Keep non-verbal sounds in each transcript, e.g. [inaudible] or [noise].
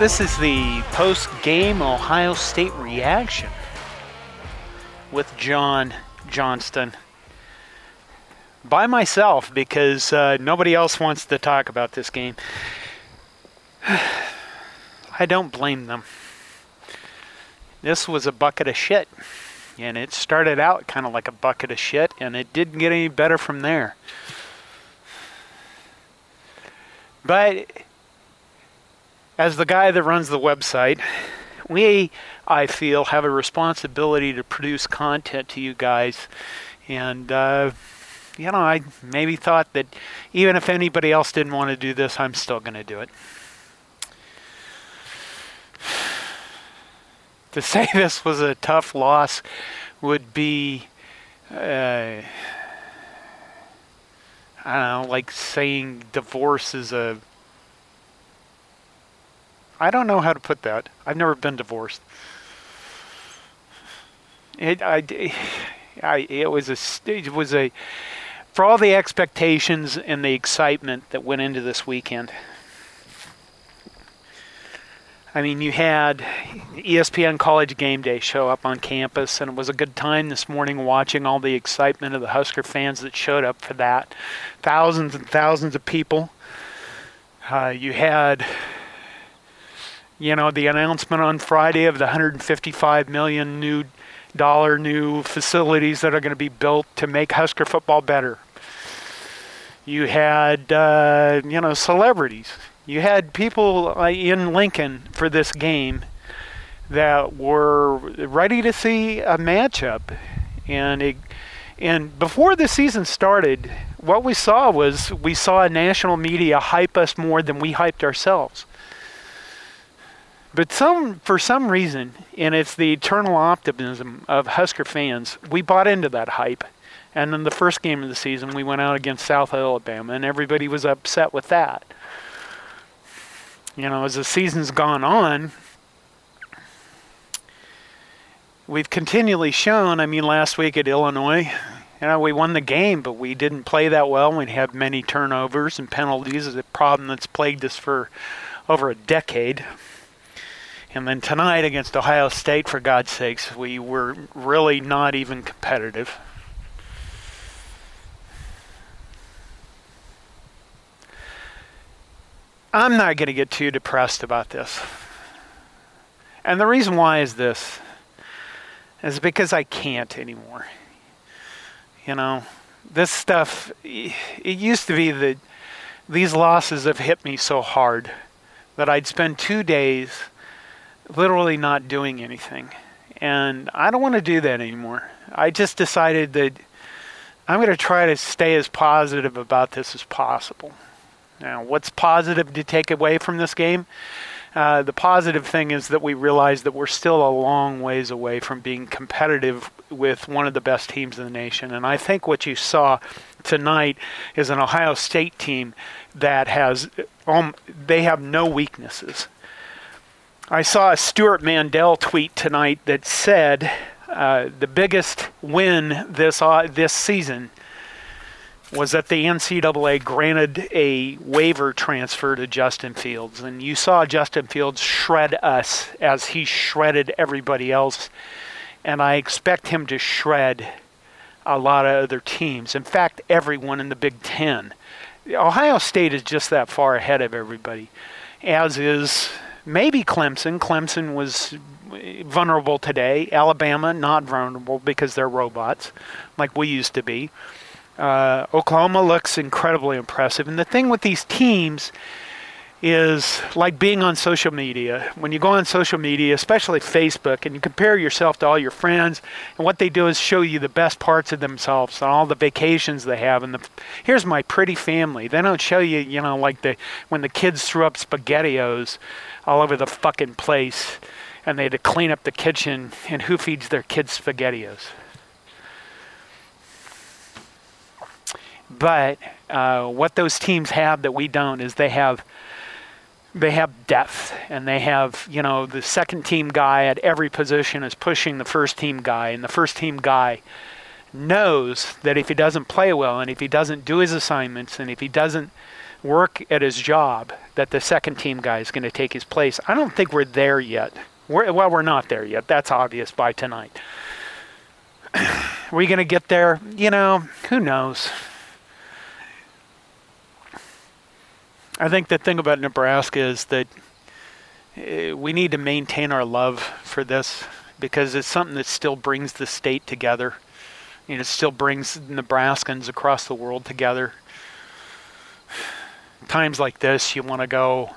This is the post game Ohio State reaction with John Johnston. By myself because uh, nobody else wants to talk about this game. [sighs] I don't blame them. This was a bucket of shit. And it started out kind of like a bucket of shit, and it didn't get any better from there. But as the guy that runs the website, we, I feel, have a responsibility to produce content to you guys. And, uh, you know, I maybe thought that even if anybody else didn't want to do this, I'm still going to do it. [sighs] to say [laughs] this was a tough loss would be, uh, I don't know, like saying divorce is a I don't know how to put that. I've never been divorced. It, I, I, it was a, it was a, for all the expectations and the excitement that went into this weekend. I mean, you had ESPN College Game Day show up on campus, and it was a good time this morning watching all the excitement of the Husker fans that showed up for that. Thousands and thousands of people. Uh, you had you know, the announcement on Friday of the 155 million new dollar new facilities that are going to be built to make Husker football better. You had, uh, you know, celebrities. You had people uh, in Lincoln for this game that were ready to see a matchup, and it, and before the season started, what we saw was we saw national media hype us more than we hyped ourselves. But some, for some reason, and it's the eternal optimism of Husker fans, we bought into that hype. And then the first game of the season, we went out against South Alabama, and everybody was upset with that. You know, as the season's gone on, we've continually shown. I mean, last week at Illinois, you know, we won the game, but we didn't play that well. We had many turnovers and penalties. Is a problem that's plagued us for over a decade. And then tonight against Ohio State, for God's sakes, we were really not even competitive. I'm not going to get too depressed about this. And the reason why is this is because I can't anymore. You know, this stuff, it used to be that these losses have hit me so hard that I'd spend two days literally not doing anything. And I don't want to do that anymore. I just decided that I'm going to try to stay as positive about this as possible. Now, what's positive to take away from this game? Uh, the positive thing is that we realize that we're still a long ways away from being competitive with one of the best teams in the nation. And I think what you saw tonight is an Ohio State team that has um, they have no weaknesses. I saw a Stewart Mandel tweet tonight that said uh, the biggest win this uh, this season was that the NCAA granted a waiver transfer to Justin Fields, and you saw Justin Fields shred us as he shredded everybody else, and I expect him to shred a lot of other teams. In fact, everyone in the Big Ten. Ohio State is just that far ahead of everybody, as is maybe Clemson. Clemson was vulnerable today. Alabama, not vulnerable because they're robots, like we used to be. Uh, Oklahoma looks incredibly impressive. And the thing with these teams is like being on social media. When you go on social media, especially Facebook, and you compare yourself to all your friends, and what they do is show you the best parts of themselves and all the vacations they have. And the, here's my pretty family. They don't show you, you know, like the when the kids threw up spaghettios all over the fucking place, and they had to clean up the kitchen. And who feeds their kids spaghettios? But uh, what those teams have that we don't is they have they have depth and they have you know the second team guy at every position is pushing the first team guy and the first team guy knows that if he doesn't play well and if he doesn't do his assignments and if he doesn't work at his job that the second team guy is going to take his place. I don't think we're there yet. We're, well, we're not there yet. That's obvious by tonight. [clears throat] Are we going to get there? You know, who knows? I think the thing about Nebraska is that uh, we need to maintain our love for this because it's something that still brings the state together. Know, it still brings Nebraskans across the world together. Times like this, you want to go,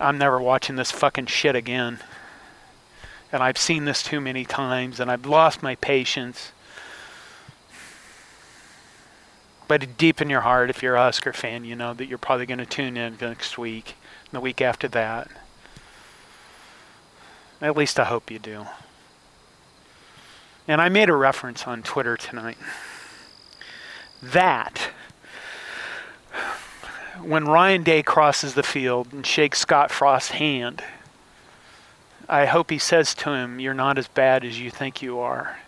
I'm never watching this fucking shit again. And I've seen this too many times, and I've lost my patience. But deep in your heart, if you're a Husker fan, you know that you're probably going to tune in next week, and the week after that. At least I hope you do. And I made a reference on Twitter tonight. That, when Ryan Day crosses the field and shakes Scott Frost's hand, I hope he says to him, You're not as bad as you think you are.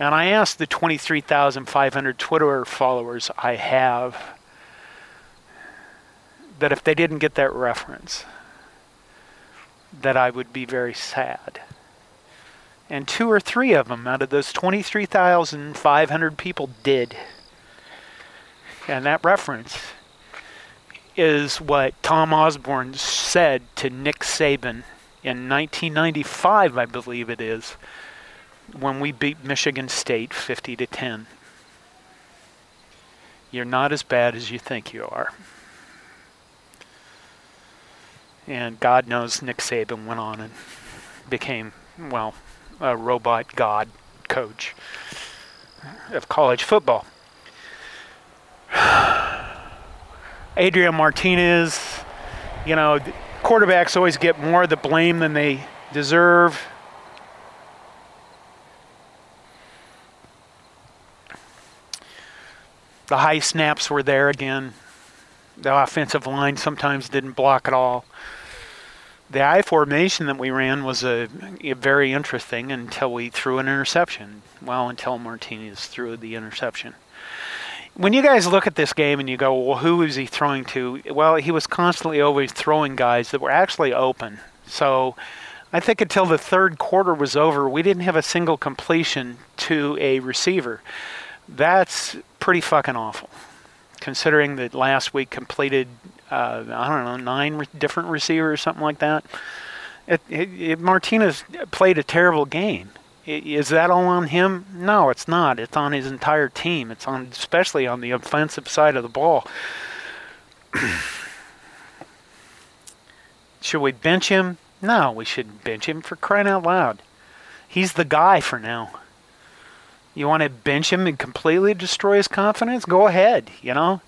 And I asked the 23,500 Twitter followers I have that if they didn't get that reference, that I would be very sad. And two or three of them out of those 23,500 people did. And that reference is what Tom Osborne said to Nick Saban in 1995, I believe it is, when we beat Michigan State 50 to 10. You're not as bad as you think you are. And God knows Nick Saban went on and became, well, a robot god coach of college football. [sighs] Adrian Martinez, you know, quarterbacks always get more of the blame than they deserve. The high snaps were there again. The offensive line sometimes didn't block at all the I formation that we ran was a, a, very interesting until we threw an interception. Well, until Martinez threw the interception. When you guys look at this game and you go, well, who is he throwing to? Well, he was constantly always throwing guys that were actually open. So I think until the third quarter was over, we didn't have a single completion to a receiver. That's pretty fucking awful considering that last week completed uh, I don't know nine re- different receivers, or something like that. It, it, it, Martinez played a terrible game. Is that all on him? No, it's not. It's on his entire team. It's on, especially on the offensive side of the ball. [clears throat] Should we bench him? No, we shouldn't bench him for crying out loud. He's the guy for now. You want to bench him and completely destroy his confidence? Go ahead, you know?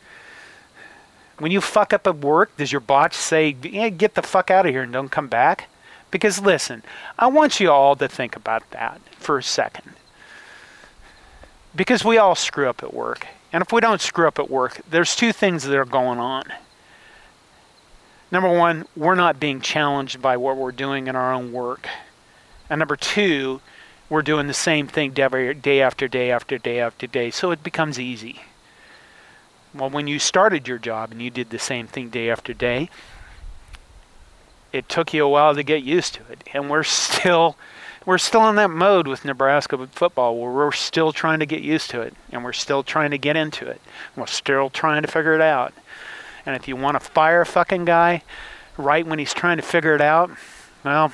When you fuck up at work, does your boss say, yeah, get the fuck out of here and don't come back? Because listen, I want you all to think about that for a second. Because we all screw up at work. And if we don't screw up at work, there's two things that are going on. Number one, we're not being challenged by what we're doing in our own work. And number two, we're doing the same thing day after day after day after day, so it becomes easy. Well, when you started your job and you did the same thing day after day, it took you a while to get used to it, and we're still we're still in that mode with Nebraska football where we're still trying to get used to it, and we're still trying to get into it. We're still trying to figure it out. And if you want to fire a fucking guy right when he's trying to figure it out, well,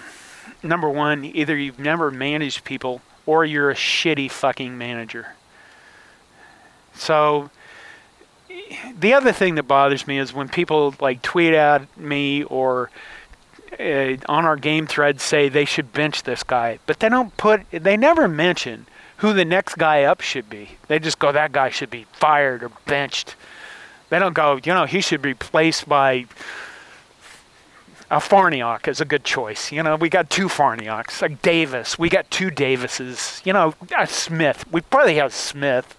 number one, either you've never managed people or you're a shitty fucking manager. So the other thing that bothers me is when people like tweet at me or uh, on our game thread say they should bench this guy, but they don't put they never mention who the next guy up should be. They just go that guy should be fired or benched. They don't go, you know, he should be replaced by a Farniok is a good choice. You know, we got two Farnioks. Like Davis, we got two Davises. You know, a Smith. We probably have Smith.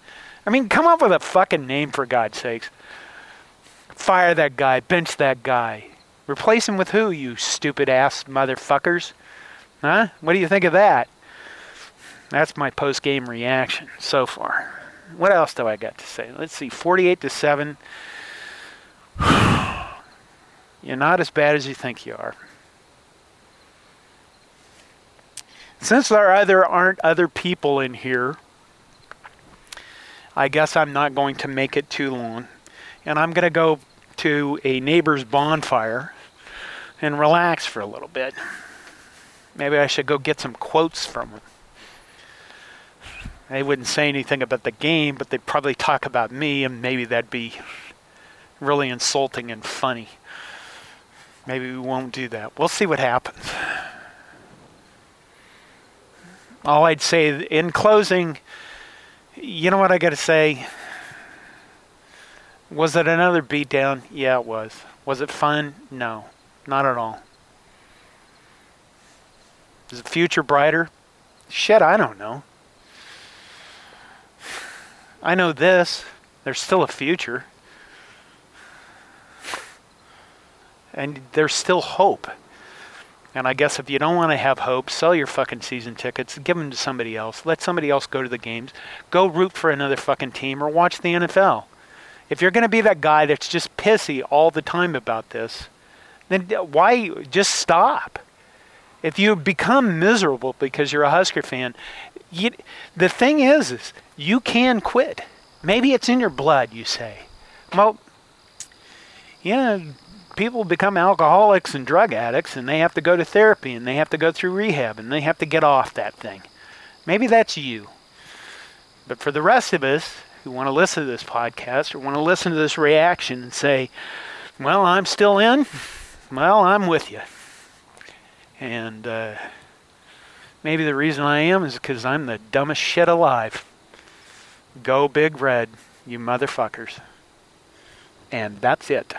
I mean, come up with a fucking name for God's sakes. Fire that guy. Bench that guy. Replace him with who, you stupid ass motherfuckers? Huh? What do you think of that? That's my post game reaction so far. What else do I got to say? Let's see. 48 to 7. [sighs] You're not as bad as you think you are. Since there either aren't other people in here, I guess I'm not going to make it too long. And I'm going to go to a neighbor's bonfire and relax for a little bit. Maybe I should go get some quotes from them. They wouldn't say anything about the game, but they'd probably talk about me, and maybe that'd be really insulting and funny. Maybe we won't do that. We'll see what happens. All I'd say in closing, you know what I got to say? Was it another beatdown? Yeah, it was. Was it fun? No, not at all. Is the future brighter? Shit, I don't know. I know this. There's still a future. And there's still hope. And I guess if you don't want to have hope, sell your fucking season tickets, give them to somebody else. Let somebody else go to the games. Go root for another fucking team or watch the NFL. If you're going to be that guy that's just pissy all the time about this, then why just stop? If you become miserable because you're a Husker fan, you, the thing is, is you can quit. Maybe it's in your blood, you say. Well, yeah, people become alcoholics and drug addicts and they have to go to therapy and they have to go through rehab and they have to get off that thing. Maybe that's you. But for the rest of us who want to listen to this podcast or want to listen to this reaction and say, well, I'm still in, well, I'm with you. And uh, maybe the reason I am is because I'm the dumbest shit alive. Go Big Red, you motherfuckers. And that's it.